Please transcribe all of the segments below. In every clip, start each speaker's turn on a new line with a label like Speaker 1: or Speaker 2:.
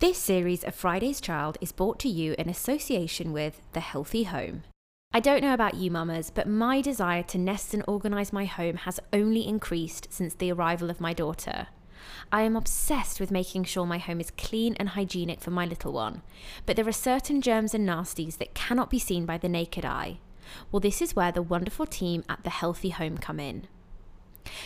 Speaker 1: This series of Friday's Child is brought to you in association with The Healthy Home. I don't know about you, mamas, but my desire to nest and organise my home has only increased since the arrival of my daughter. I am obsessed with making sure my home is clean and hygienic for my little one, but there are certain germs and nasties that cannot be seen by the naked eye. Well, this is where the wonderful team at The Healthy Home come in.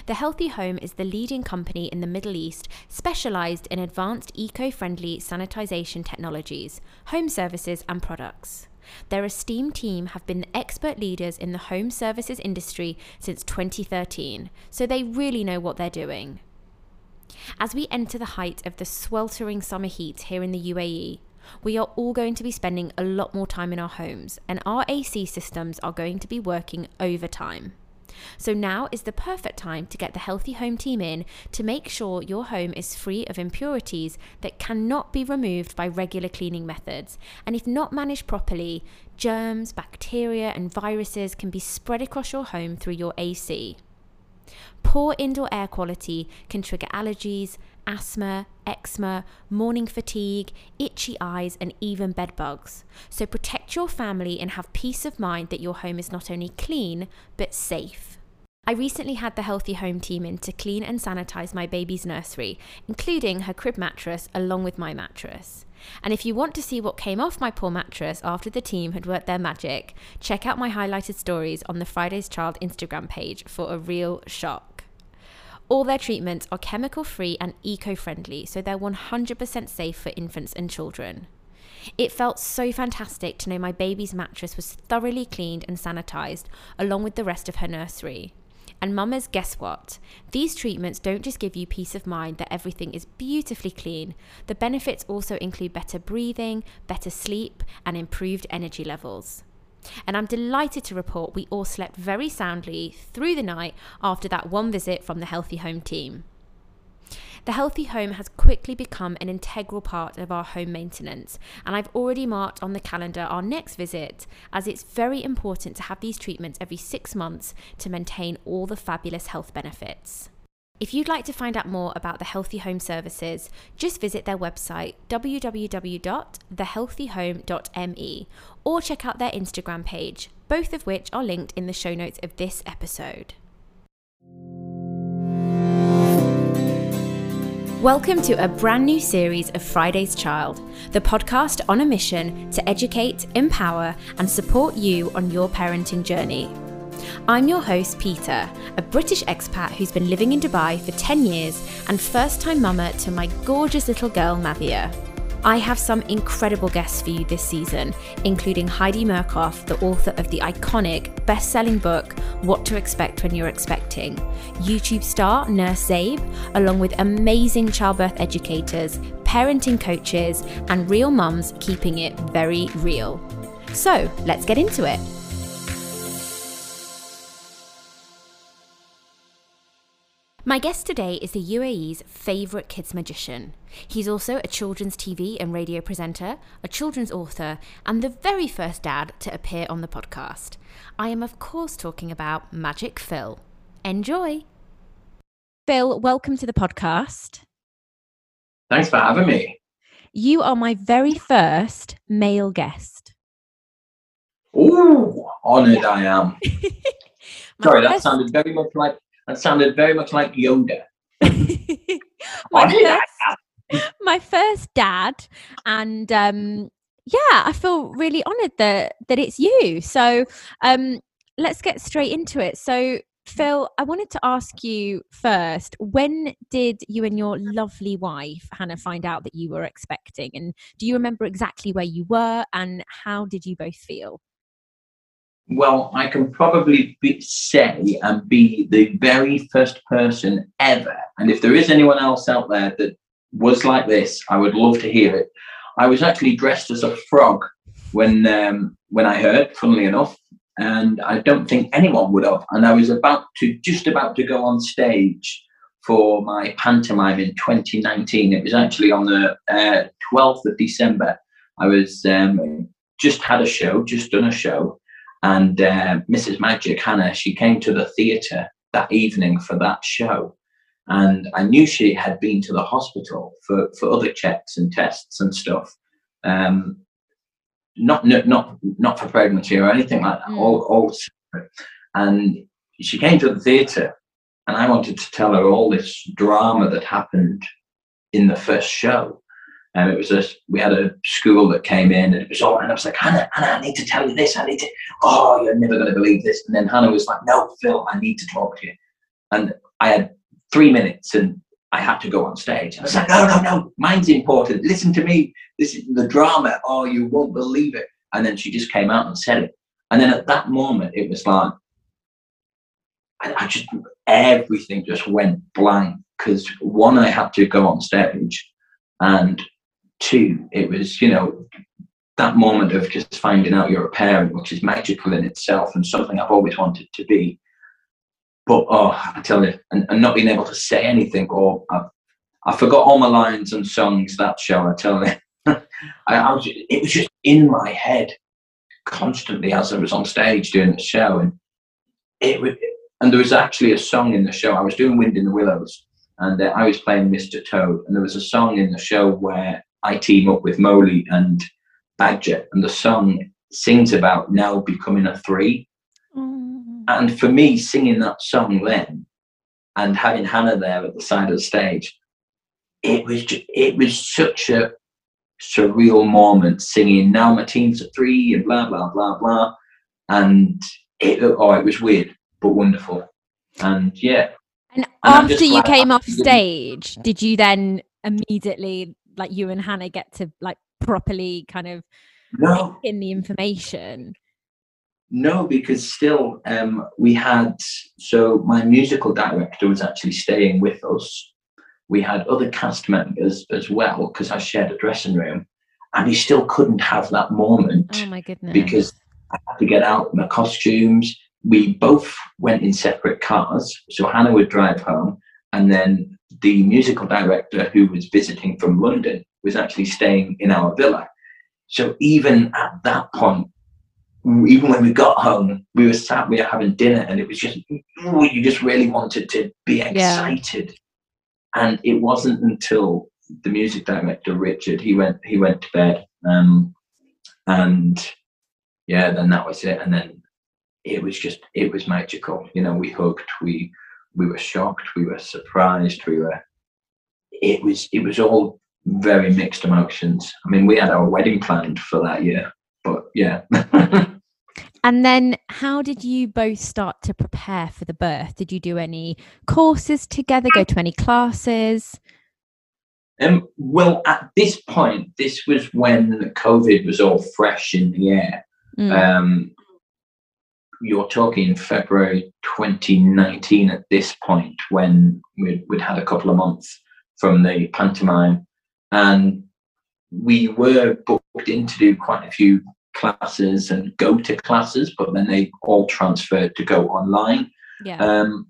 Speaker 1: The Healthy Home is the leading company in the Middle East specialized in advanced eco friendly sanitization technologies, home services, and products. Their esteemed team have been the expert leaders in the home services industry since 2013, so they really know what they're doing. As we enter the height of the sweltering summer heat here in the UAE, we are all going to be spending a lot more time in our homes, and our AC systems are going to be working overtime. So now is the perfect time to get the Healthy Home team in to make sure your home is free of impurities that cannot be removed by regular cleaning methods. And if not managed properly, germs, bacteria, and viruses can be spread across your home through your AC. Poor indoor air quality can trigger allergies, asthma, eczema, morning fatigue, itchy eyes, and even bed bugs. So protect your family and have peace of mind that your home is not only clean, but safe. I recently had the Healthy Home team in to clean and sanitize my baby's nursery, including her crib mattress along with my mattress. And if you want to see what came off my poor mattress after the team had worked their magic, check out my highlighted stories on the Friday's Child Instagram page for a real shock. All their treatments are chemical free and eco friendly, so they're 100% safe for infants and children. It felt so fantastic to know my baby's mattress was thoroughly cleaned and sanitized, along with the rest of her nursery. And mamas, guess what? These treatments don't just give you peace of mind that everything is beautifully clean. The benefits also include better breathing, better sleep, and improved energy levels. And I'm delighted to report we all slept very soundly through the night after that one visit from the Healthy Home team. The healthy home has quickly become an integral part of our home maintenance, and I've already marked on the calendar our next visit as it's very important to have these treatments every six months to maintain all the fabulous health benefits. If you'd like to find out more about the Healthy Home services, just visit their website www.thehealthyhome.me or check out their Instagram page, both of which are linked in the show notes of this episode. Welcome to a brand new series of Friday's Child, the podcast on a mission to educate, empower, and support you on your parenting journey. I'm your host, Peter, a British expat who's been living in Dubai for 10 years and first time mama to my gorgeous little girl, Mavia. I have some incredible guests for you this season, including Heidi Murkoff, the author of the iconic best selling book, What to Expect When You're Expecting, YouTube star Nurse Zabe, along with amazing childbirth educators, parenting coaches, and real mums keeping it very real. So let's get into it. My guest today is the UAE's favourite kids magician. He's also a children's TV and radio presenter, a children's author, and the very first dad to appear on the podcast. I am, of course, talking about Magic Phil. Enjoy! Phil, welcome to the podcast.
Speaker 2: Thanks for having me.
Speaker 1: You are my very first male guest.
Speaker 2: Oh, honoured I am. Sorry, that sounded very much like that sounded very much like Yoda.
Speaker 1: my, first, my, first, dad, and um, yeah, I feel really honoured that that it's you. So um, let's get straight into it. So Phil, I wanted to ask you first, when did you and your lovely wife, Hannah, find out that you were expecting? And do you remember exactly where you were and how did you both feel?
Speaker 2: Well, I can probably be, say and be the very first person ever. And if there is anyone else out there that was like this, I would love to hear it. I was actually dressed as a frog when um, when I heard, funnily enough, and I don't think anyone would have. And I was about to just about to go on stage for my pantomime in 2019. It was actually on the uh, 12th of December. I was um, just had a show, just done a show, and uh, Mrs. Magic, Hannah, she came to the theatre that evening for that show. and I knew she had been to the hospital for, for other checks and tests and stuff. Um, not not not for pregnancy or anything like that. Mm. All all separate. And she came to the theatre, and I wanted to tell her all this drama that happened in the first show. And it was a we had a school that came in, and it was all. And I was like, Hannah, Hannah, I need to tell you this. I need to. Oh, you're never going to believe this. And then Hannah was like, No, Phil, I need to talk to you. And I had three minutes, and I had to go on stage. I was like, no, no, no, mine's important. Listen to me. This is the drama. Oh, you won't believe it. And then she just came out and said it. And then at that moment, it was like, I, I just, everything just went blank. Because one, I had to go on stage. And two, it was, you know, that moment of just finding out you're a parent, which is magical in itself and something I've always wanted to be. But oh, I tell you, and, and not being able to say anything, or I, I forgot all my lines and songs that show. I tell you, I, I was, it was just in my head constantly as I was on stage doing the show, and it. And there was actually a song in the show. I was doing Wind in the Willows, and uh, I was playing Mr. Toad, and there was a song in the show where I team up with Moly and Badger, and the song sings about now becoming a three. Mm. And for me, singing that song then and having Hannah there at the side of the stage, it was just, it was such a surreal moment singing now my team's at three and blah blah blah blah. And it oh it was weird but wonderful. And yeah.
Speaker 1: And, and after you came off stage did you then immediately like you and hannah get to like properly kind of
Speaker 2: no.
Speaker 1: in the information
Speaker 2: no, because still um, we had so my musical director was actually staying with us. We had other cast members as well because I shared a dressing room, and he still couldn't have that moment.
Speaker 1: Oh my goodness!
Speaker 2: Because I had to get out my costumes. We both went in separate cars, so Hannah would drive home, and then the musical director who was visiting from London was actually staying in our villa. So even at that point, even when we got home, we were sat, we were having dinner, and it was just you just really wanted to be excited. Yeah. And it wasn't until the music director Richard he went he went to bed, um, and yeah, then that was it. And then it was just it was magical. You know, we hugged, we we were shocked, we were surprised, we were. It was it was all very mixed emotions. I mean, we had our wedding planned for that year, but yeah.
Speaker 1: And then, how did you both start to prepare for the birth? Did you do any courses together, go to any classes?
Speaker 2: Um, well, at this point, this was when COVID was all fresh in the air. Mm. Um, you're talking February 2019 at this point when we'd, we'd had a couple of months from the pantomime. And we were booked in to do quite a few classes and go to classes, but then they all transferred to go online.
Speaker 1: Yeah.
Speaker 2: Um,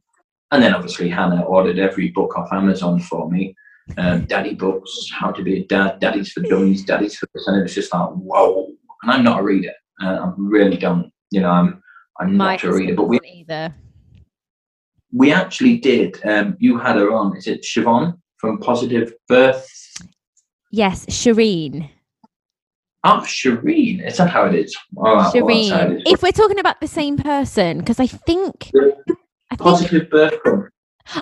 Speaker 2: and then obviously Hannah ordered every book off Amazon for me. Um, daddy books, how to be a dad, daddies for dummies, daddies for this, and it was just like whoa. And I'm not a reader. Uh, I really don't. You know, I'm I'm My not a reader. But we
Speaker 1: either.
Speaker 2: We actually did. Um, you had her on. Is it Siobhan from Positive Birth?
Speaker 1: Yes, Shireen.
Speaker 2: Ah, Shireen. Is that how it is?
Speaker 1: Oh, Shireen. If we're talking about the same person, because I think.
Speaker 2: I Positive think, birth club.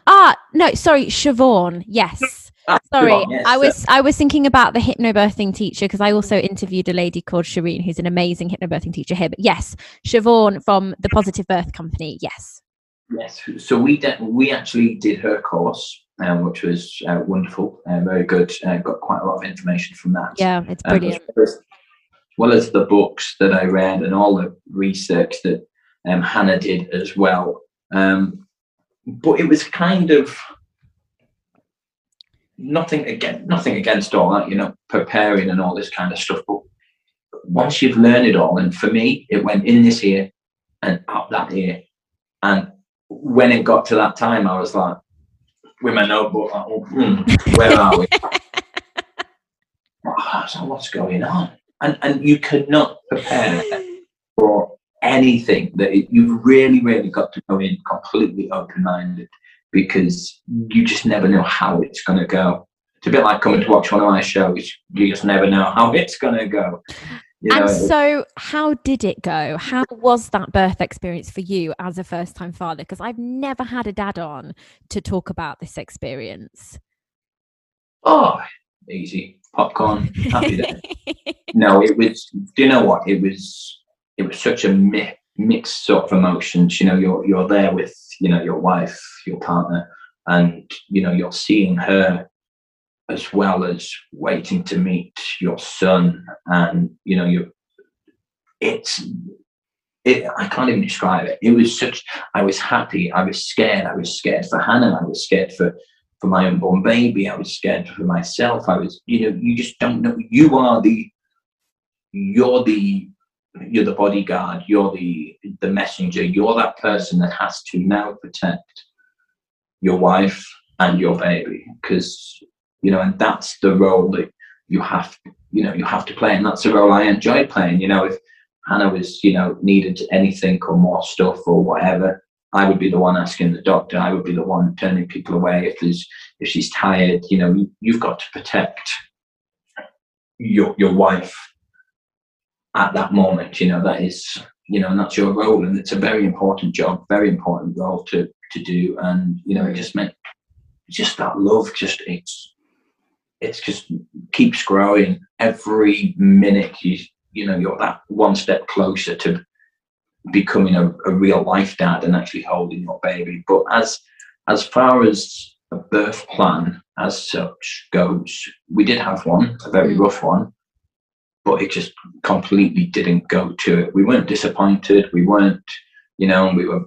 Speaker 1: Ah, no, sorry, Siobhan. Yes. Ah, sorry, yes, I was I was thinking about the hypnobirthing teacher because I also interviewed a lady called Shireen, who's an amazing hypnobirthing teacher here. But yes, Siobhan from the Positive Birth Company. Yes.
Speaker 2: Yes. So we did, we actually did her course um, which was uh, wonderful, uh, very good. Uh, got quite a lot of information from that.
Speaker 1: Yeah, it's um, brilliant.
Speaker 2: Um, as, well as the books that I read and all the research that um, Hannah did as well. Um, but it was kind of nothing again, nothing against all that, you know, preparing and all this kind of stuff. But once you've learned it all, and for me, it went in this ear and out that ear. And when it got to that time, I was like, with my notebook, like, oh, hmm, where are we? so what's going on? And and you cannot prepare for anything that it, you've really, really got to go in completely open minded because you just never know how it's going to go. It's a bit like coming to watch one of my shows. You just never know how it's going to go.
Speaker 1: You know, and so, how did it go? How was that birth experience for you as a first time father? Because I've never had a dad on to talk about this experience.
Speaker 2: Oh, easy popcorn, happy day. no, it was. Do you know what? It was. It was such a mi- mixed sort of emotions. You know, you're you're there with you know your wife, your partner, and you know you're seeing her as well as waiting to meet your son, and you know you're. It's. It, I can't even describe it. It was such. I was happy. I was scared. I was scared for Hannah. I was scared for for my unborn baby. I was scared for myself. I was, you know, you just don't know. You are the, you're the, you're the bodyguard. You're the the messenger. You're that person that has to now protect your wife and your baby because you know, and that's the role that you have, you know, you have to play, and that's the role I enjoy playing. You know, if Hannah was, you know, needed anything or more stuff or whatever, I would be the one asking the doctor. I would be the one turning people away if there's if she's tired. You know, you've got to protect your your wife at that moment. You know, that is you know, and that's your role, and it's a very important job, very important role to to do. And you know, it just meant just that love. Just it's it's just keeps growing every minute. You you know, you're that one step closer to becoming a, a real life dad and actually holding your baby. But as as far as a birth plan as such goes, we did have one, a very mm. rough one, but it just completely didn't go to it. We weren't disappointed. We weren't, you know, we were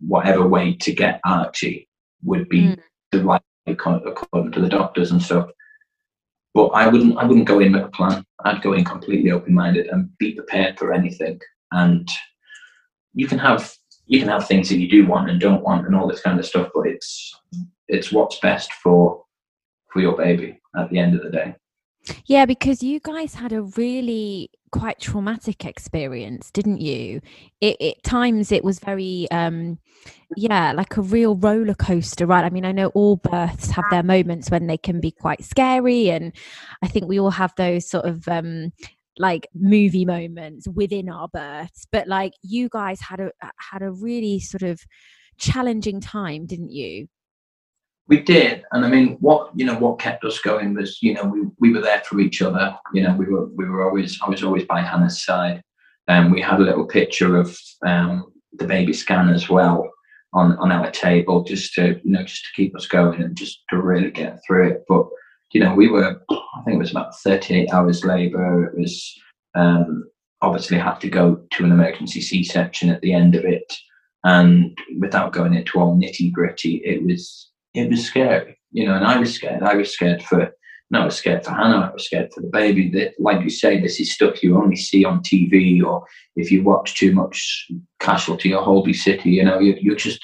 Speaker 2: whatever way to get Archie would be mm. the right according to the doctors and stuff. But I wouldn't I wouldn't go in with a plan. I'd go in completely open minded and be prepared for anything. And you can have you can have things that you do want and don't want and all this kind of stuff, but it's it's what's best for for your baby at the end of the day.
Speaker 1: Yeah, because you guys had a really quite traumatic experience, didn't you? It, it times it was very um yeah, like a real roller coaster, right? I mean, I know all births have their moments when they can be quite scary and I think we all have those sort of um like movie moments within our births but like you guys had a had a really sort of challenging time didn't you
Speaker 2: we did and i mean what you know what kept us going was you know we, we were there for each other you know we were we were always i was always by hannah's side and um, we had a little picture of um, the baby scan as well on on our table just to you know just to keep us going and just to really get through it but you know, we were, I think it was about 38 hours labour. It was um, obviously had to go to an emergency C section at the end of it. And without going into all nitty gritty, it was, it was scary, you know, and I was scared. I was scared for, no, I was scared for Hannah. I was scared for the baby. That, like you say, this is stuff you only see on TV, or if you watch too much Casualty or Holby City, you know, you, you're just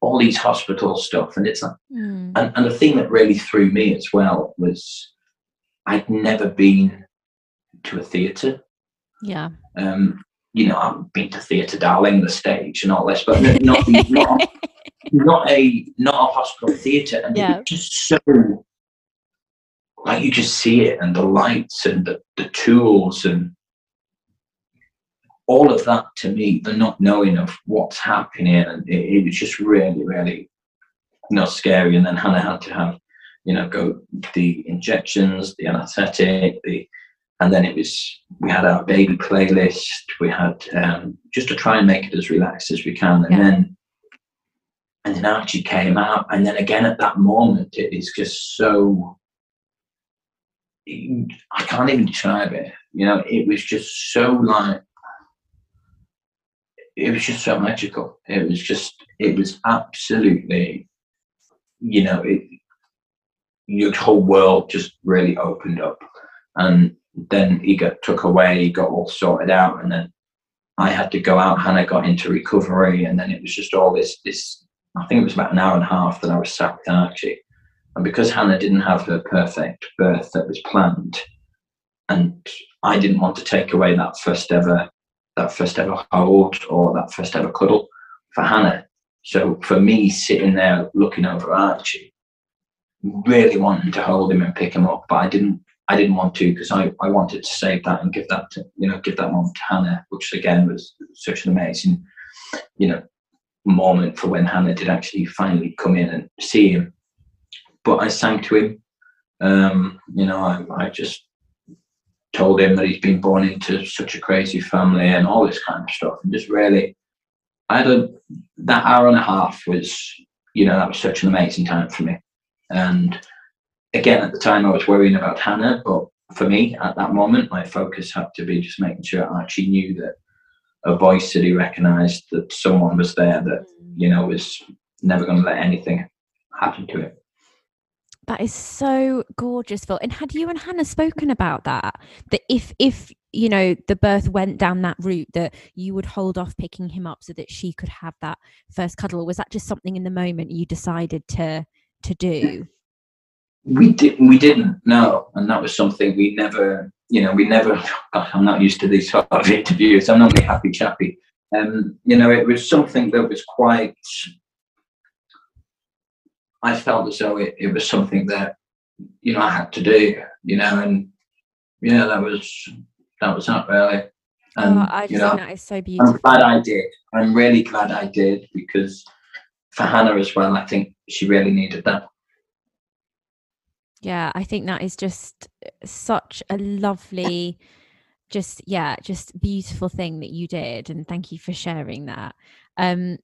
Speaker 2: all these hospital stuff. And it's like, mm. and, and the thing that really threw me as well was I'd never been to a theatre.
Speaker 1: Yeah.
Speaker 2: Um, you know, I've been to Theatre Darling, the stage, and all this, but not not, not a not a hospital theatre, and yeah. just so like you just see it, and the lights and the, the tools and all of that to me, the not knowing of what's happening, and it, it was just really, really not scary. And then Hannah had to have, you know, go the injections, the anaesthetic, the, and then it was we had our baby playlist. We had um, just to try and make it as relaxed as we can, and yeah. then and then Archie came out, and then again at that moment, it is just so. I can't even describe it. You know, it was just so like it was just so magical. It was just, it was absolutely, you know, it, your whole world just really opened up. And then he got took away, he got all sorted out, and then I had to go out. Hannah got into recovery, and then it was just all this. This I think it was about an hour and a half that I was sat with Archie, and because Hannah didn't have her perfect birth that was planned, and I didn't want to take away that first ever that first ever hold or that first ever cuddle for Hannah. So for me, sitting there looking over Archie, really wanting to hold him and pick him up, but I didn't. I didn't want to because I, I wanted to save that and give that to you know give that moment to Hannah, which again was such an amazing you know moment for when Hannah did actually finally come in and see him. But I sang to him. Um, you know, I, I just told him that he's been born into such a crazy family and all this kind of stuff, and just really, I had a that hour and a half was, you know, that was such an amazing time for me. And again, at the time, I was worrying about Hannah, but for me at that moment, my focus had to be just making sure I actually knew that a voice that he recognised, that someone was there that mm. you know was never going to let anything happen to him.
Speaker 1: That is so gorgeous, Phil. And had you and Hannah spoken about that? That if if you know the birth went down that route, that you would hold off picking him up so that she could have that first cuddle, or was that just something in the moment you decided to to do?
Speaker 2: We did. We didn't know, and that was something we never. You know, we never. God, I'm not used to these sort of interviews. I'm normally happy chappy. Um, you know, it was something that was quite I felt as though it, it was something that you know I had to do, you know, and yeah, that was that was not really. And
Speaker 1: oh, I
Speaker 2: you know,
Speaker 1: that is so beautiful.
Speaker 2: I'm glad I did. I'm really glad I did because for Hannah as well, I think she really needed that.
Speaker 1: Yeah, I think that is just such a lovely, just yeah, just beautiful thing that you did, and thank you for sharing that. Um,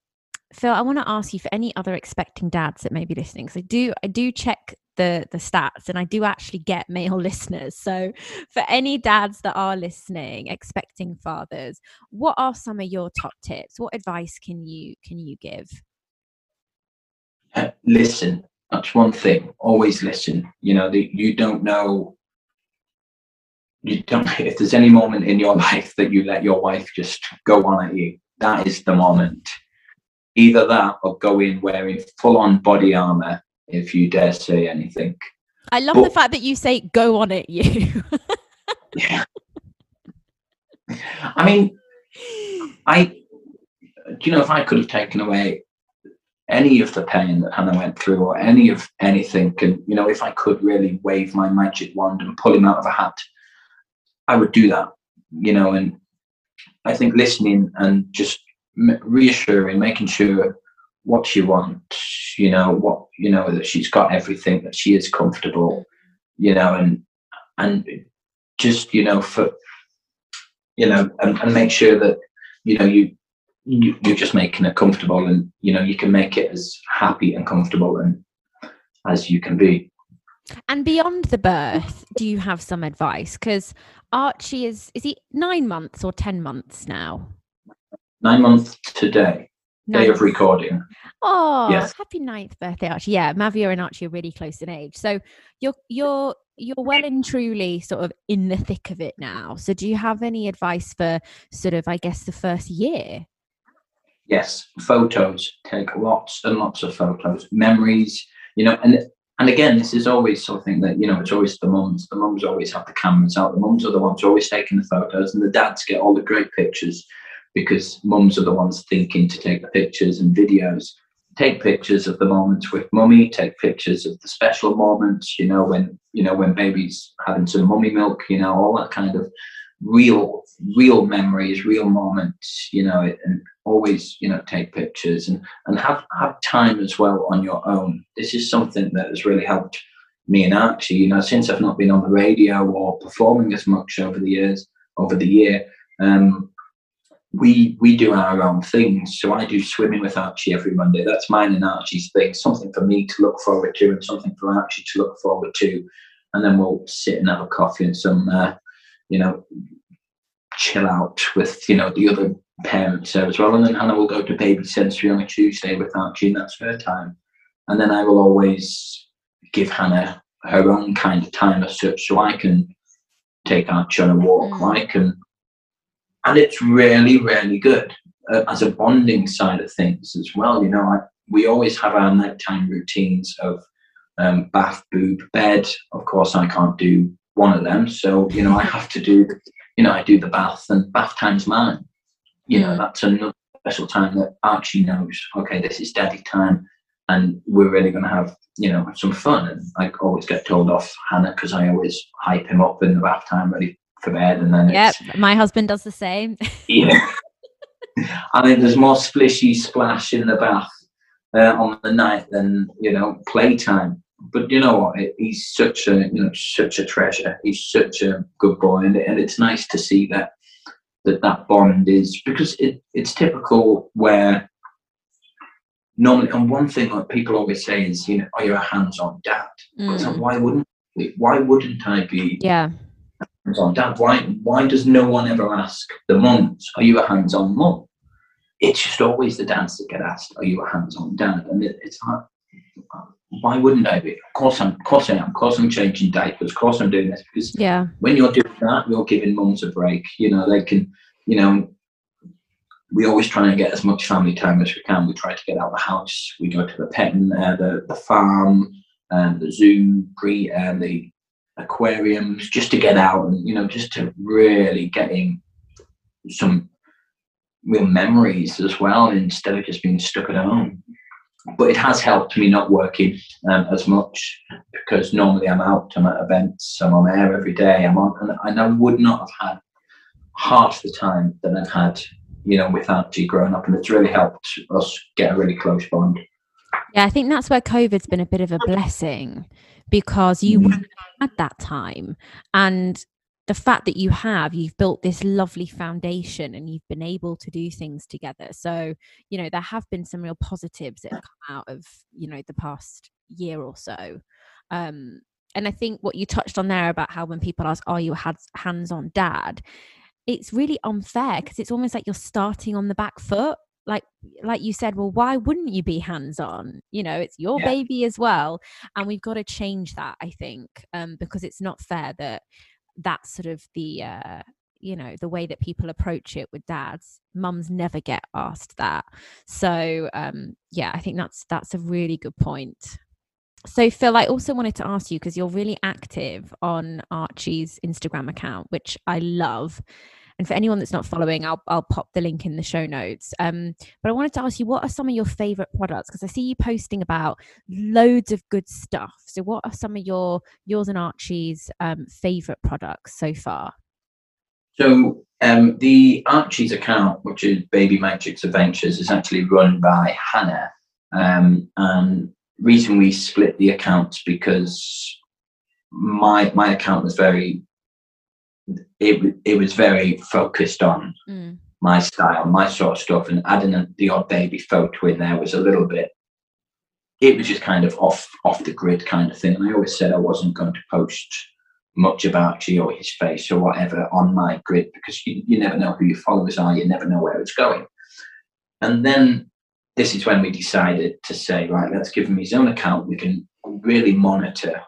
Speaker 1: Phil, I want to ask you for any other expecting dads that may be listening. So I do I do check the the stats and I do actually get male listeners. So for any dads that are listening, expecting fathers, what are some of your top tips? What advice can you can you give?
Speaker 2: Uh, listen. That's one thing. Always listen. You know, that you don't know you don't if there's any moment in your life that you let your wife just go on at you, that is the moment either that or go in wearing full on body armor if you dare say anything.
Speaker 1: I love but, the fact that you say go on it, you.
Speaker 2: yeah. I mean, I, do you know, if I could have taken away any of the pain that Hannah went through or any of anything, and, you know, if I could really wave my magic wand and pull him out of a hat, I would do that, you know, and I think listening and just reassuring, making sure what she wants, you know, what you know that she's got everything, that she is comfortable, mm. you know, and and just you know for you know and, and make sure that you know you, you you're just making it comfortable and you know you can make it as happy and comfortable and as you can be
Speaker 1: and beyond the birth do you have some advice because archie is is he nine months or ten months now
Speaker 2: nine months today, day of recording.
Speaker 1: Oh, yes. happy ninth birthday, Archie. Yeah, Mavia and Archie are really close in age. So you're you're you're well and truly sort of in the thick of it now. So do you have any advice for sort of, I guess, the first year?
Speaker 2: Yes, photos. Take lots and lots of photos, memories. You know, and and again, this is always something that you know. It's always the mums. The mums always have the cameras out. The mums are the ones always taking the photos, and the dads get all the great pictures because mums are the ones thinking to take the pictures and videos. Take pictures of the moments with mummy, take pictures of the special moments, you know, when you know, when baby's having some mummy milk, you know, all that kind of real real memories, real moments, you know, and always, you know, take pictures and and have have time as well on your own. This is something that has really helped me and Archie, you know, since I've not been on the radio or performing as much over the years, over the year, um, we we do our own things. So I do swimming with Archie every Monday. That's mine and Archie's thing. Something for me to look forward to, and something for Archie to look forward to. And then we'll sit and have a coffee and some, uh, you know, chill out with you know the other parents there as well. And then Hannah will go to baby sensory on a Tuesday with Archie, and that's her time. And then I will always give Hannah her own kind of time as such, so I can take Archie on a walk. Mm. I can and it's really really good uh, as a bonding side of things as well you know I, we always have our nighttime routines of um, bath boob bed of course i can't do one of them so you know i have to do you know i do the bath and bath time's mine you know mm. that's another special time that Archie knows, okay, this is daddy time and we're really going to have, you know, some fun. And I always get told off Hannah because I always hype him up in the bath time ready for bed. And then
Speaker 1: Yep, my husband does the same.
Speaker 2: yeah. I think there's more splishy splash in the bath uh, on the night than, you know, playtime. But you know what? He's such a, you know, such a treasure. He's such a good boy, and, and it's nice to see that that that bond is because it, it's typical where normally and one thing that people always say is you know are you a hands-on dad. Mm. so why wouldn't why wouldn't i be
Speaker 1: yeah.
Speaker 2: hands-on dad? Why why does no one ever ask the moms are you a hands-on mom it's just always the dads that get asked are you a hands-on dad? And it, it's like why wouldn't I be? Of course I'm of course I am. Of course I'm changing diapers. Of course I'm doing this because
Speaker 1: yeah.
Speaker 2: when you're doing that, you're giving mums a break. You know, they can, you know, we always try and get as much family time as we can. We try to get out of the house. We go to the pet, uh, the the farm, and the zoo, pre and the aquariums, just to get out and you know, just to really getting some real memories as well, instead of just being stuck at home but it has helped me not working um, as much because normally I'm out, I'm at events, I'm on air every day, I'm on, and, and I would not have had half the time that I've had, you know, without G growing up, and it's really helped us get a really close bond.
Speaker 1: Yeah, I think that's where COVID's been a bit of a blessing because you mm. had that time, and the fact that you have you've built this lovely foundation and you've been able to do things together. So you know there have been some real positives that have come out of you know the past year or so. Um and i think what you touched on there about how when people ask are you a hands-on dad? it's really unfair because it's almost like you're starting on the back foot. Like like you said well why wouldn't you be hands on you know it's your yeah. baby as well and we've got to change that i think um because it's not fair that that's sort of the uh you know the way that people approach it with dads. Mums never get asked that. So um yeah i think that's that's a really good point. So phil i also wanted to ask you because you're really active on archie's instagram account which i love and for anyone that's not following, I'll, I'll pop the link in the show notes. Um, but I wanted to ask you, what are some of your favorite products? Because I see you posting about loads of good stuff. So, what are some of your yours and Archie's um, favorite products so far?
Speaker 2: So, um, the Archie's account, which is Baby Magics Adventures, is actually run by Hannah. Um, and reason we split the accounts because my my account was very it it was very focused on mm. my style, my sort of stuff, and adding the odd baby photo in there was a little bit. It was just kind of off off the grid kind of thing. And I always said I wasn't going to post much about G or his face or whatever on my grid because you, you never know who your followers are, you never know where it's going. And then this is when we decided to say, right, let's give him his own account. We can really monitor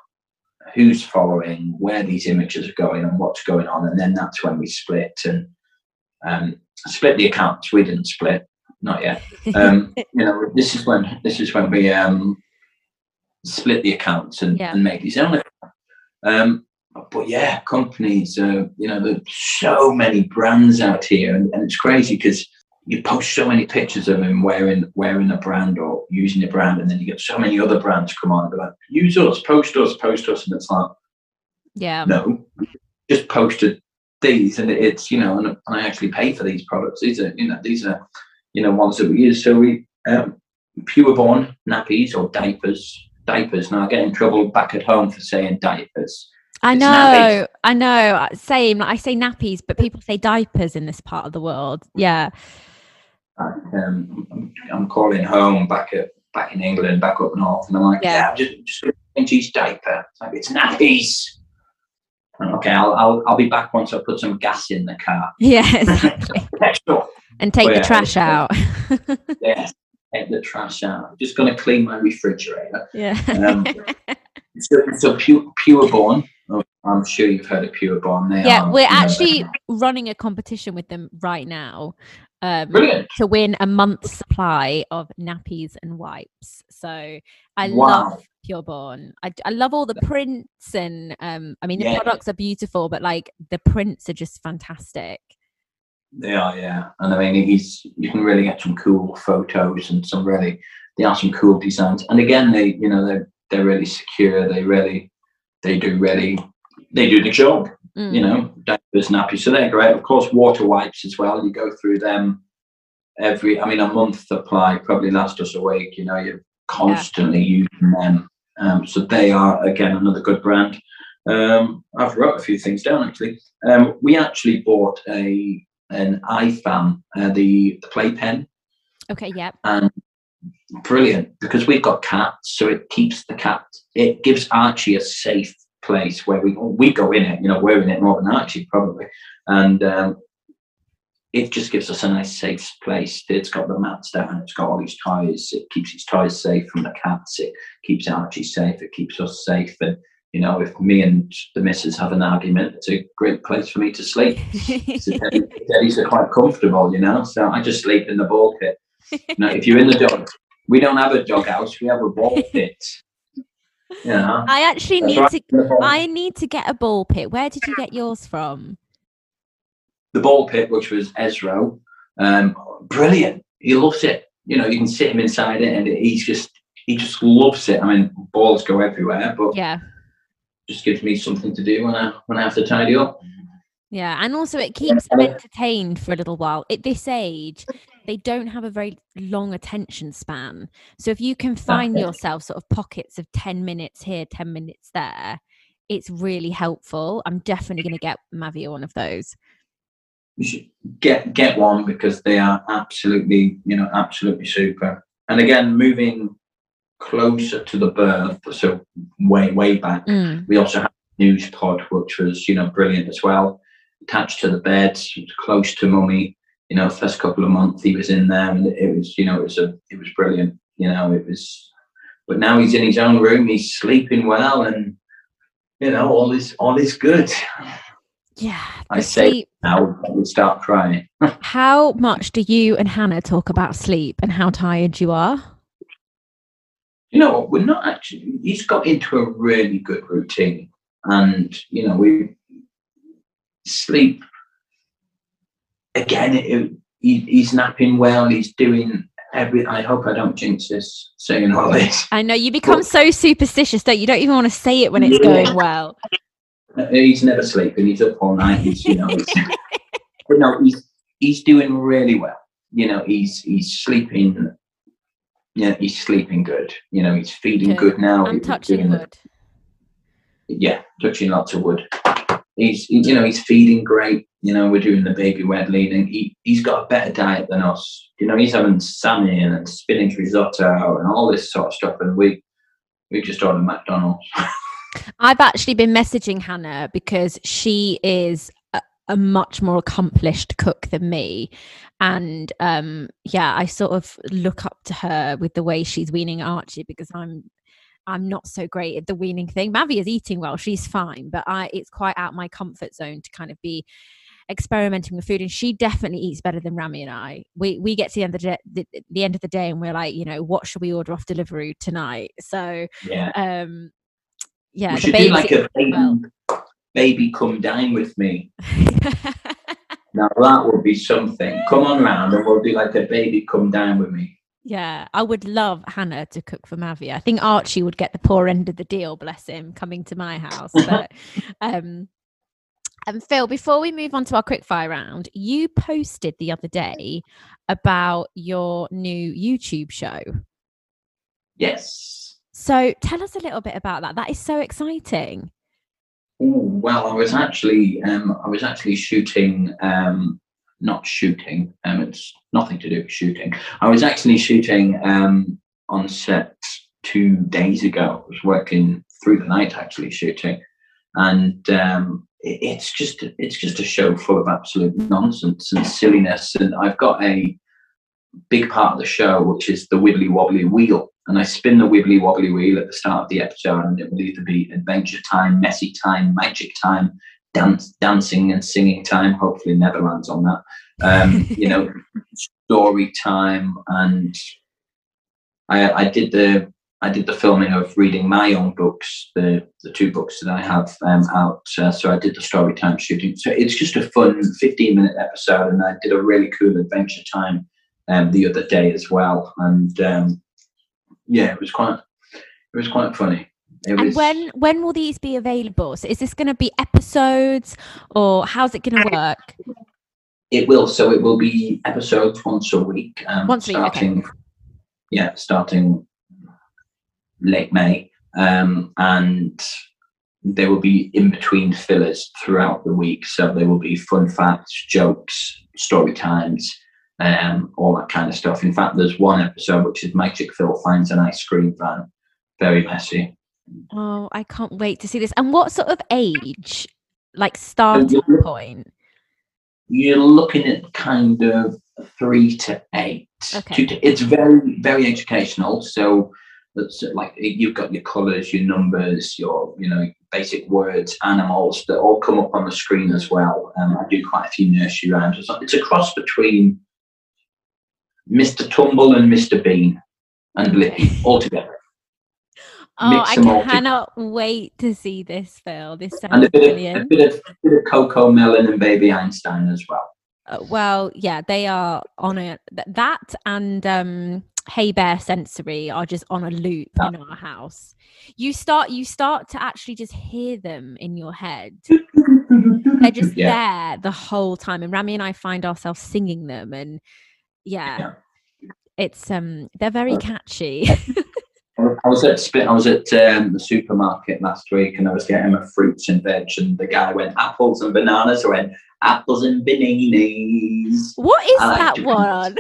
Speaker 2: who's following, where these images are going, and what's going on. And then that's when we split and um, split the accounts. We didn't split, not yet. Um, you know, this is when this is when we um, split the accounts and, yeah. and make these own. Um, but yeah, companies, uh, you know, there's so many brands out here, and, and it's crazy because you post so many pictures of him wearing wearing a brand or using a brand, and then you get so many other brands come on and be like, use us, post us, post us, and it's like,
Speaker 1: yeah,
Speaker 2: no, just posted these, and it's you know, and, and I actually pay for these products. These are you know, these are you know ones that we use. So we um, Pureborn nappies or diapers, diapers. Now I get in trouble back at home for saying diapers.
Speaker 1: I know, nappies. I know. Same. Like I say nappies, but people say diapers in this part of the world. Yeah
Speaker 2: um, I'm, I'm, calling home back at back in England, back up north, and I'm like, yeah, yeah I'm just just change his diaper. It's like it's nappies. okay, I'll, I'll I'll be back once I put some gas in the car.
Speaker 1: Yeah, exactly. and take the trash out.
Speaker 2: yes, take the trash out. I'm just going to clean my refrigerator.
Speaker 1: Yeah. Um,
Speaker 2: so, so pure, Pureborn. Oh, I'm sure you've heard of Pureborn. They
Speaker 1: yeah, are, we're actually know, running a competition with them right now um, to win a month's supply of nappies and wipes. So I wow. love Pureborn. I, I love all the prints and um, I mean the yeah. products are beautiful, but like the prints are just fantastic.
Speaker 2: They are, yeah. And I mean, he's you can really get some cool photos and some really they are some cool designs. And again, they you know they're they're really secure. They really they do really they do the job. Mm. You know, nappies, so they're great. Of course, water wipes as well. You go through them every. I mean, a month supply probably lasts us a week. You know, you're constantly yeah. using them. Um, so they are again another good brand. Um, I've wrote a few things down actually. Um, we actually bought a an iFam, uh, the the playpen.
Speaker 1: Okay. Yeah.
Speaker 2: And brilliant because we've got cats, so it keeps the cat. It gives Archie a safe place where we we go in it. You know, we're in it more than Archie probably, and um, it just gives us a nice safe place. It's got the mats down. It's got all these toys. It keeps its toys safe from the cats. It keeps Archie safe. It keeps us safe. And you know, if me and the missus have an argument, it's a great place for me to sleep. Daddies are quite comfortable, you know. So I just sleep in the ball pit. Now, if you're in the dog, we don't have a dog house. We have a ball pit. Yeah.
Speaker 1: I actually need right. to. I need to get a ball pit. Where did you get yours from?
Speaker 2: The ball pit, which was Ezra, um, brilliant. He loves it. You know, you can sit him inside it, and he's just he just loves it. I mean, balls go everywhere, but
Speaker 1: yeah,
Speaker 2: just gives me something to do when I when I have to tidy up.
Speaker 1: Yeah, and also it keeps them entertained for a little while. At this age, they don't have a very long attention span. So if you can find yourself sort of pockets of 10 minutes here, 10 minutes there, it's really helpful. I'm definitely going to get Mavi one of those.
Speaker 2: You should get get one because they are absolutely, you know, absolutely super. And again, moving closer to the birth, so way, way back, mm. we also had SnuzPod, which was, you know, brilliant as well attached to the bed, close to mummy. You know, first couple of months he was in there, and it was, you know, it was a, it was brilliant. You know, it was. But now he's in his own room. He's sleeping well, and you know, all is all is good.
Speaker 1: Yeah,
Speaker 2: I say sleep. now we start crying.
Speaker 1: how much do you and Hannah talk about sleep and how tired you are?
Speaker 2: You know? We're not actually. He's got into a really good routine, and you know, we sleep again. It, he, he's napping well. He's doing every. I hope I don't jinx this saying all this.
Speaker 1: I know you become but, so superstitious that you don't even want to say it when it's yeah. going well.
Speaker 2: He's never sleeping. He's up all night. He's you know. He's, but no, he's he's doing really well. You know, he's he's sleeping. Yeah, he's sleeping good. You know, he's feeding good, good now.
Speaker 1: I'm touching wood.
Speaker 2: Yeah, touching lots of wood he's you know he's feeding great. You know we're doing the baby led weaning. He he's got a better diet than us. You know he's having salmon and spinach risotto and all this sort of stuff, and we we just ordered McDonald's.
Speaker 1: I've actually been messaging Hannah because she is a, a much more accomplished cook than me, and um yeah, I sort of look up to her with the way she's weaning Archie because I'm I'm not so great at the weaning thing. Mavi is eating well; she's fine, but I it's quite out my comfort zone to kind of be experimenting with food. And she definitely eats better than Rami and I. We we get to the end of the, day, the, the end of the day, and we're like, you know, what should we order off delivery tonight? So
Speaker 2: yeah,
Speaker 1: um, yeah,
Speaker 2: we should do like a baby, well. baby come dine with me. now that would be something. Come on round, and we'll do like a baby come dine with me.
Speaker 1: Yeah, I would love Hannah to cook for Mavi. I think Archie would get the poor end of the deal, bless him, coming to my house. But um and Phil, before we move on to our quickfire round, you posted the other day about your new YouTube show.
Speaker 2: Yes.
Speaker 1: So tell us a little bit about that. That is so exciting.
Speaker 2: Ooh, well, I was actually um, I was actually shooting um, not shooting. Um, it's nothing to do with shooting. I was actually shooting um, on set two days ago. I was working through the night actually shooting, and um, it's just it's just a show full of absolute nonsense and silliness. And I've got a big part of the show which is the wibbly wobbly wheel. And I spin the wibbly wobbly wheel at the start of the episode, and it will either be adventure time, messy time, magic time, dance, dancing and singing time. Hopefully, Netherlands on that. Um, you know, story time, and I, I did the I did the filming of reading my own books, the the two books that I have um, out. Uh, so I did the story time shooting. So it's just a fun 15 minute episode, and I did a really cool adventure time um, the other day as well. And um, yeah, it was quite it was quite funny. It
Speaker 1: And
Speaker 2: was,
Speaker 1: when when will these be available? So is this going to be episodes or how's it going to work?
Speaker 2: It will. So it will be episodes once a week. Um,
Speaker 1: Once a week, okay.
Speaker 2: Yeah, starting late May, um, and there will be in between fillers throughout the week. So there will be fun facts, jokes, story times, um, all that kind of stuff. In fact, there's one episode which is Magic Phil finds an ice cream van. Very messy.
Speaker 1: Oh, I can't wait to see this. And what sort of age, like starting
Speaker 2: you're-
Speaker 1: point?
Speaker 2: you're looking at kind of three to eight.
Speaker 1: Okay.
Speaker 2: Two to- it's very, very educational. So it's like you've got your colours, your numbers, your you know basic words, animals that all come up on the screen as well. Um, I do quite a few nursery rhymes. It's, it's a cross between Mr. Tumble and Mr. Bean and Blippi all together,
Speaker 1: Oh, I
Speaker 2: them all together.
Speaker 1: cannot wait to see this, Phil. This
Speaker 2: and a bit of a bit of, bit of CoComelon and Baby Einstein as well.
Speaker 1: Uh, well, yeah, they are on a th- that and um Hey Bear Sensory are just on a loop
Speaker 2: Yeah.
Speaker 1: in our house. You start you start to actually just hear them in your head. They're just
Speaker 2: Yeah.
Speaker 1: there the whole time. And Rami and I find ourselves singing them and yeah.
Speaker 2: Yeah.
Speaker 1: It's um they're very catchy.
Speaker 2: I was at I was at um, the supermarket last week, and I was getting my fruits and veg, and the guy went apples and bananas. I went apples and bananas.
Speaker 1: what is
Speaker 2: I
Speaker 1: that one?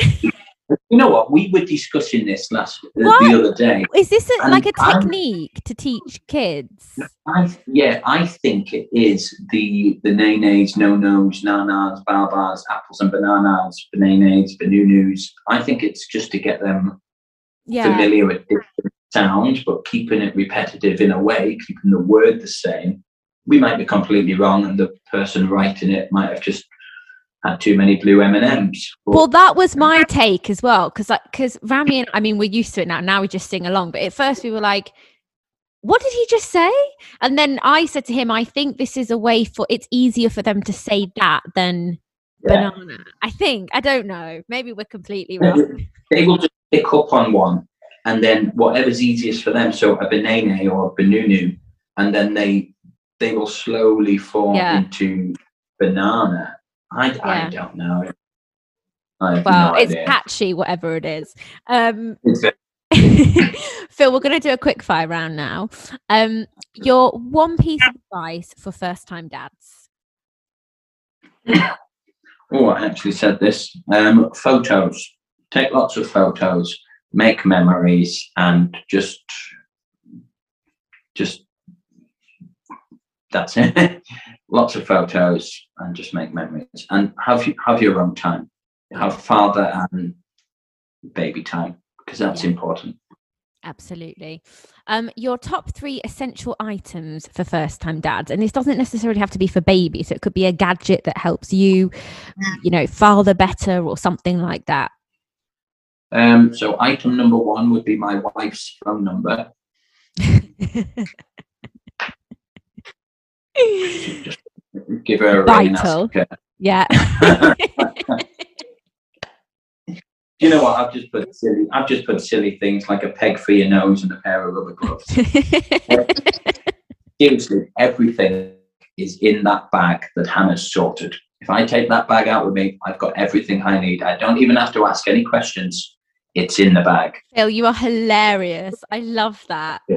Speaker 2: You know what? We were discussing this last uh, the other day.
Speaker 1: Is this a, like a technique to teach kids?
Speaker 2: I yeah, I think it is the the nays, no nos, nanas, babas, apples and bananas, bananas, banunus. I think it's just to get them
Speaker 1: Yeah.
Speaker 2: familiar with different sounds, but keeping it repetitive in a way, keeping the word the same. We might be completely wrong, and the person writing it might have just had too many blue M and M's.
Speaker 1: Well, that was my take as well, because because Rami and I mean we're used to it now. Now we just sing along, but at first we were like, "What did he just say?" And then I said to him, "I think this is a way for it's easier for them to say that than banana." I think I don't know. Maybe we're completely wrong.
Speaker 2: they will just pick up on one, and then whatever's easiest for them. So a banana or a banunu, and then they they will slowly form
Speaker 1: Yeah.
Speaker 2: into banana. I,
Speaker 1: Yeah.
Speaker 2: I don't know. I
Speaker 1: Well,
Speaker 2: no
Speaker 1: it's
Speaker 2: idea.
Speaker 1: catchy, whatever it is. Um, Phil, we're going to do a quick fire round now. Um, your one piece of advice for first time dads.
Speaker 2: Oh, I actually said this. Um, photos. Take lots of photos. Make memories, and just, just that's it. lots of photos, and just make memories, and have you have your own time. Have father and baby time because that's
Speaker 1: Yeah.
Speaker 2: important.
Speaker 1: Absolutely. Um, your top three essential items for first time dads. And this doesn't necessarily have to be for babies. It could be a gadget that helps you, you know, father better or something like that.
Speaker 2: Um, so item number one would be my wife's phone number. Just give her a ring.
Speaker 1: Vital.
Speaker 2: her-
Speaker 1: yeah.
Speaker 2: Do you know what? I've just put silly. I've just put silly things like a peg for your nose and a pair of rubber gloves. Seriously, everything is in that bag that Hannah's sorted. If I take that bag out with me, I've got everything I need. I don't even have to ask any questions. It's in the bag.
Speaker 1: Phil, you are hilarious. I love that.
Speaker 2: Yeah.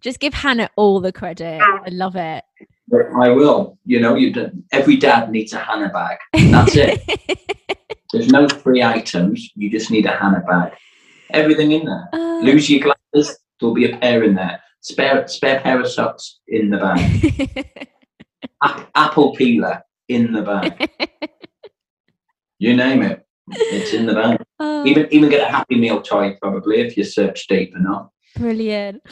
Speaker 1: Just give Hannah all the credit. I love it.
Speaker 2: But I will. You know, you every dad needs a Hannah bag. That's it. There's no free items. You just need a Hannah bag. Everything in there.
Speaker 1: Uh,
Speaker 2: Lose your glasses. There'll be a pair in there. Spare spare pair of socks in the bag. Ap- apple peeler in the bag. You name it, it's in the bag.
Speaker 1: Oh,
Speaker 2: Even even get a Happy Meal toy probably if you search deep enough.
Speaker 1: Brilliant.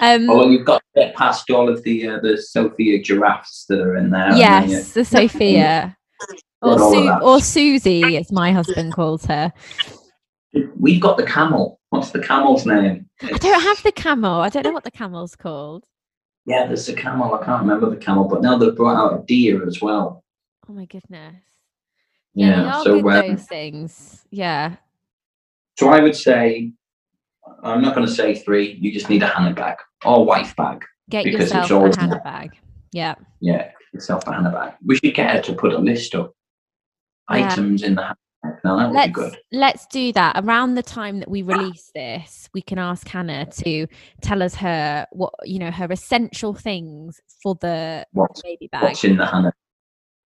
Speaker 1: Um,
Speaker 2: Although you've got to get past all of the uh, the Sophie giraffes that are in there. and then you-
Speaker 1: yes, the Sophie. Or,
Speaker 2: Got all of
Speaker 1: Su- or Susie, as my husband calls her.
Speaker 2: We've got the camel. What's the camel's name?
Speaker 1: I don't have the camel. I don't know what the camel's called.
Speaker 2: Yeah, there's a camel. I can't remember the camel, but now they've brought out a deer as well.
Speaker 1: Oh my goodness.
Speaker 2: Yeah,
Speaker 1: are
Speaker 2: so
Speaker 1: good,
Speaker 2: um,
Speaker 1: those things. Yeah.
Speaker 2: so I would say, I'm not going to say three. You just need a handbag or wife bag.
Speaker 1: Get yourself
Speaker 2: always-
Speaker 1: a handbag. Yeah.
Speaker 2: Yeah, yourself a handbag. We should get her to put a list of
Speaker 1: Yeah.
Speaker 2: items in the handbag. Now that would
Speaker 1: Let's
Speaker 2: be good.
Speaker 1: let's do that. Around the time that we release this, we can ask Hannah to tell us her what you know, her essential things for the
Speaker 2: What's
Speaker 1: baby bag.
Speaker 2: what's in the handbag?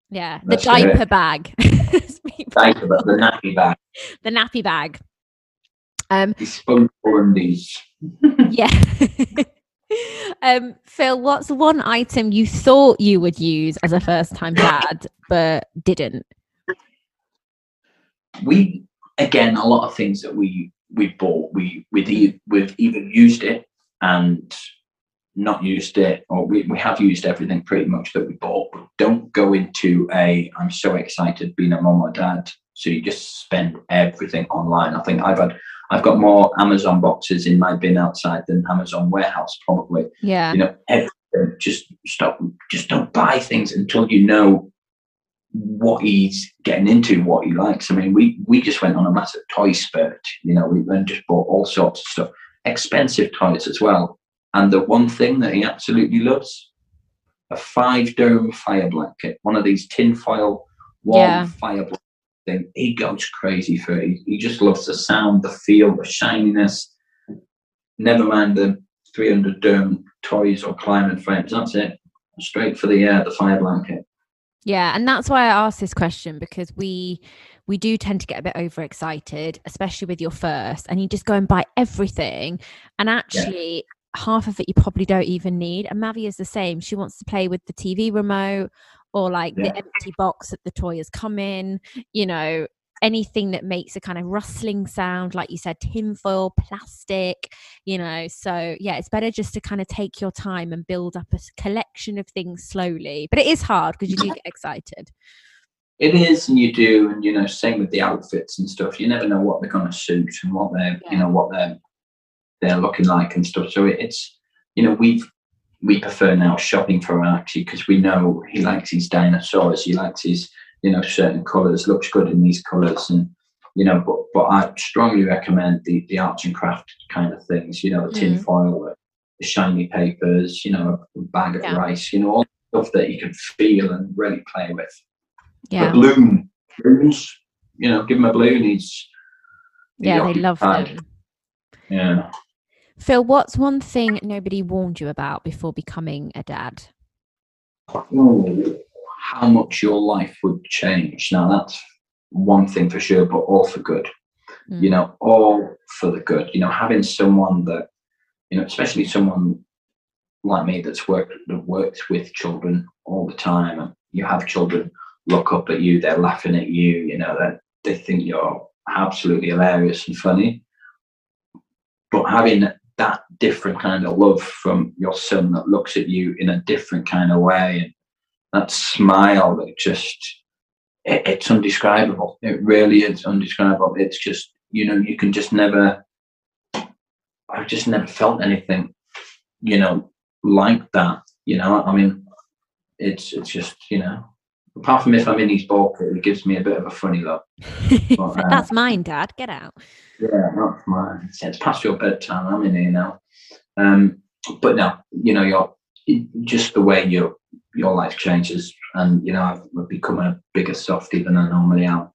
Speaker 1: Yeah. The
Speaker 2: Let's
Speaker 1: diaper bag.
Speaker 2: Diaper bag, the nappy bag,
Speaker 1: the nappy bag. Um yeah. um, Phil, what's one item you thought you would use as a first time dad but didn't?
Speaker 2: we again a lot of things that we we bought we with e- we've either used it and not used it or we, we have used everything pretty much that we bought but don't go into a i'm so excited being a mom or dad so you just spend everything online i think i've had i've got more amazon boxes in my bin outside than amazon warehouse probably
Speaker 1: Yeah.
Speaker 2: you know everything just stop just don't buy things until you know what he's getting into what he likes i mean we we just went on a massive toy spurt you know we went just bought all sorts of stuff expensive toys as well and the one thing that he absolutely loves a five dome fire blanket one of these tin foil warm
Speaker 1: Yeah.
Speaker 2: fire blanket thing he goes crazy for it he, he just loves the sound the feel the shininess never mind the 300 dome toys or climbing frames. That's it. Straight for the uh, the fire blanket.
Speaker 1: Yeah, and that's why I asked this question because we we do tend to get a bit overexcited, especially with your first, and you just go and buy everything, and actually half of it you probably don't even need. And Mavia is the same; she wants to play with the TV remote or like
Speaker 2: Yeah.
Speaker 1: the empty box that the toy has come in. You know, anything that makes a kind of rustling sound, like you said, tinfoil, plastic. You know, so yeah, it's better just to kind of take your time and build up a collection of things slowly. But it is hard because you do get excited.
Speaker 2: It is, and you do, and you know, same with the outfits and stuff. You never know what they're going to suit and what they're, you know, what they're they're looking like and stuff. So it's, you know, we've we prefer now shopping for Archie because we know he likes his dinosaurs. He likes his, you know, certain colours. Looks good in these colours, and you know, but but I strongly recommend the the arts and craft kind of things. You know, the tin
Speaker 1: Mm.
Speaker 2: foil, the, the shiny papers. You know, a bag of
Speaker 1: Yeah.
Speaker 2: rice. You know, all the stuff that you can feel and really play with.
Speaker 1: Yeah.
Speaker 2: balloon. Balloons, you know, give him a balloon. He's,
Speaker 1: Yeah, they love them.
Speaker 2: Yeah.
Speaker 1: Phil, what's one thing nobody warned you about before becoming a dad?
Speaker 2: How much your life would change. Now, that's one thing for sure, but all for good. You
Speaker 1: Mm.
Speaker 2: know, all for the good. You know, having someone that, you know, especially someone like me that's worked that works with children all the time, and you have children look up at you, they're laughing at you. You know, that they think you're absolutely hilarious and funny. But having that different kind of love from your son that looks at you in a different kind of way and that smile that just it, it's undescribable. It really is undescribable. It's just you know you can just never i've just never felt anything you know like that you know? I mean it's it's just you know apart from if i'm in his pit, it gives me a bit of a funny look Well, uh,
Speaker 1: That's mine, Dad. Get out.
Speaker 2: yeah, not mine. It's, past your bedtime. I'm in here now. Um, but no, you know, you're just the way your your life changes, and you know, I've, become a bigger softy than I normally am.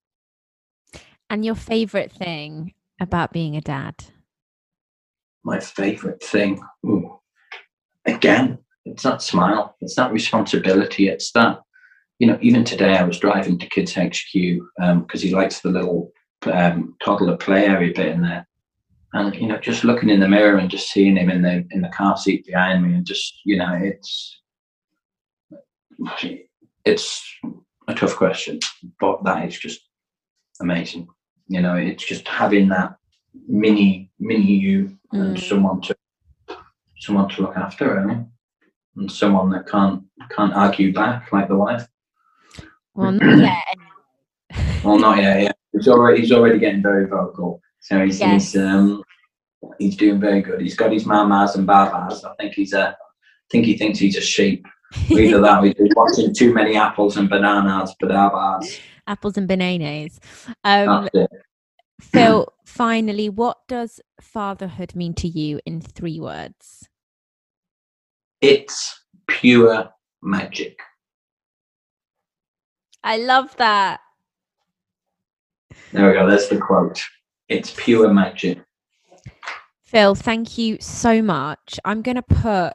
Speaker 1: And your favorite thing about being a dad?
Speaker 2: My favourite thing, ooh, again, it's that smile. It's that responsibility. It's that, you know, even today I was driving to Kids HQ because he likes the little um, toddler play area bit in there. And you know, just looking in the mirror and just seeing him in the in the car seat behind me, and just you know, it's it's a tough question, but that is just amazing. You know, it's just having that mini mini you and
Speaker 1: Mm.
Speaker 2: someone to someone to look after, really, and someone that can't can't argue back like the wife.
Speaker 1: Well, not yet.
Speaker 2: Well, not yet. Yeah, he's already he's already getting very vocal. So he's
Speaker 3: Yes.
Speaker 2: he's um he's doing very good. He's got his mamas and babas. I think he's a I think he thinks he's a sheep. Either that or he's watching too many apples and bananas, babas.
Speaker 3: Apples and bananas. Um, Phil, finally, what does fatherhood mean to you in three words?
Speaker 2: It's pure magic.
Speaker 3: I love that.
Speaker 2: There we go. That's the quote. It's pure magic.
Speaker 3: Phil, thank you so much. I'm going to put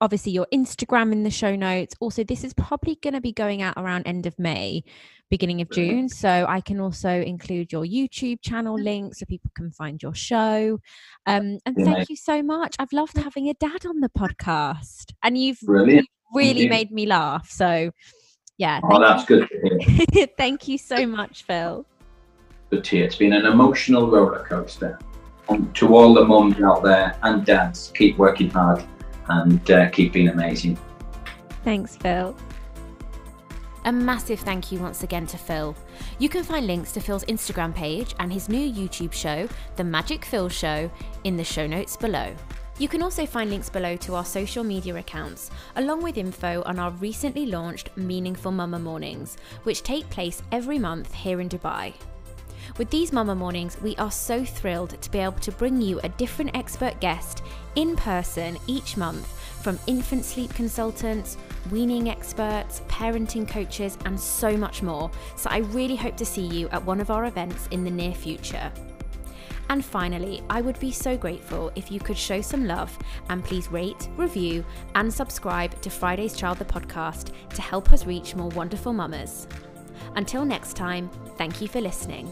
Speaker 3: obviously your Instagram in the show notes. Also, this is probably going to be going out around end of May, beginning of June. So I can also include your YouTube channel link so people can find your show. Um, and
Speaker 2: Yeah.
Speaker 3: thank you so much. I've loved having a dad on the podcast, and you've
Speaker 2: Brilliant.
Speaker 3: really
Speaker 2: you.
Speaker 3: made me laugh. So, yeah,
Speaker 2: Oh, that's good
Speaker 3: thank you. so much, Phil.
Speaker 2: But to. It's been an emotional roller coaster. And to all the mums out there and dads, keep working hard and uh, keep being amazing.
Speaker 3: Thanks, Phil.
Speaker 1: A massive thank you once again to Phil. You can find links to Phil's Instagram page and his new YouTube show, The Magic Phil Show, in the show notes below. You can also find links below to our social media accounts, along with info on our recently launched Meaningful Mama Mornings, which take place every month here in Dubai. With these Mama Mornings, we are so thrilled to be able to bring you a different expert guest in person each month from infant sleep consultants, weaning experts, parenting coaches, and so much more. So I really hope to see you at one of our events in the near future. And finally, I would be so grateful if you could show some love and please rate, review, and subscribe to Friday's Child the podcast to help us reach more wonderful mamas. Until next time, thank you for listening.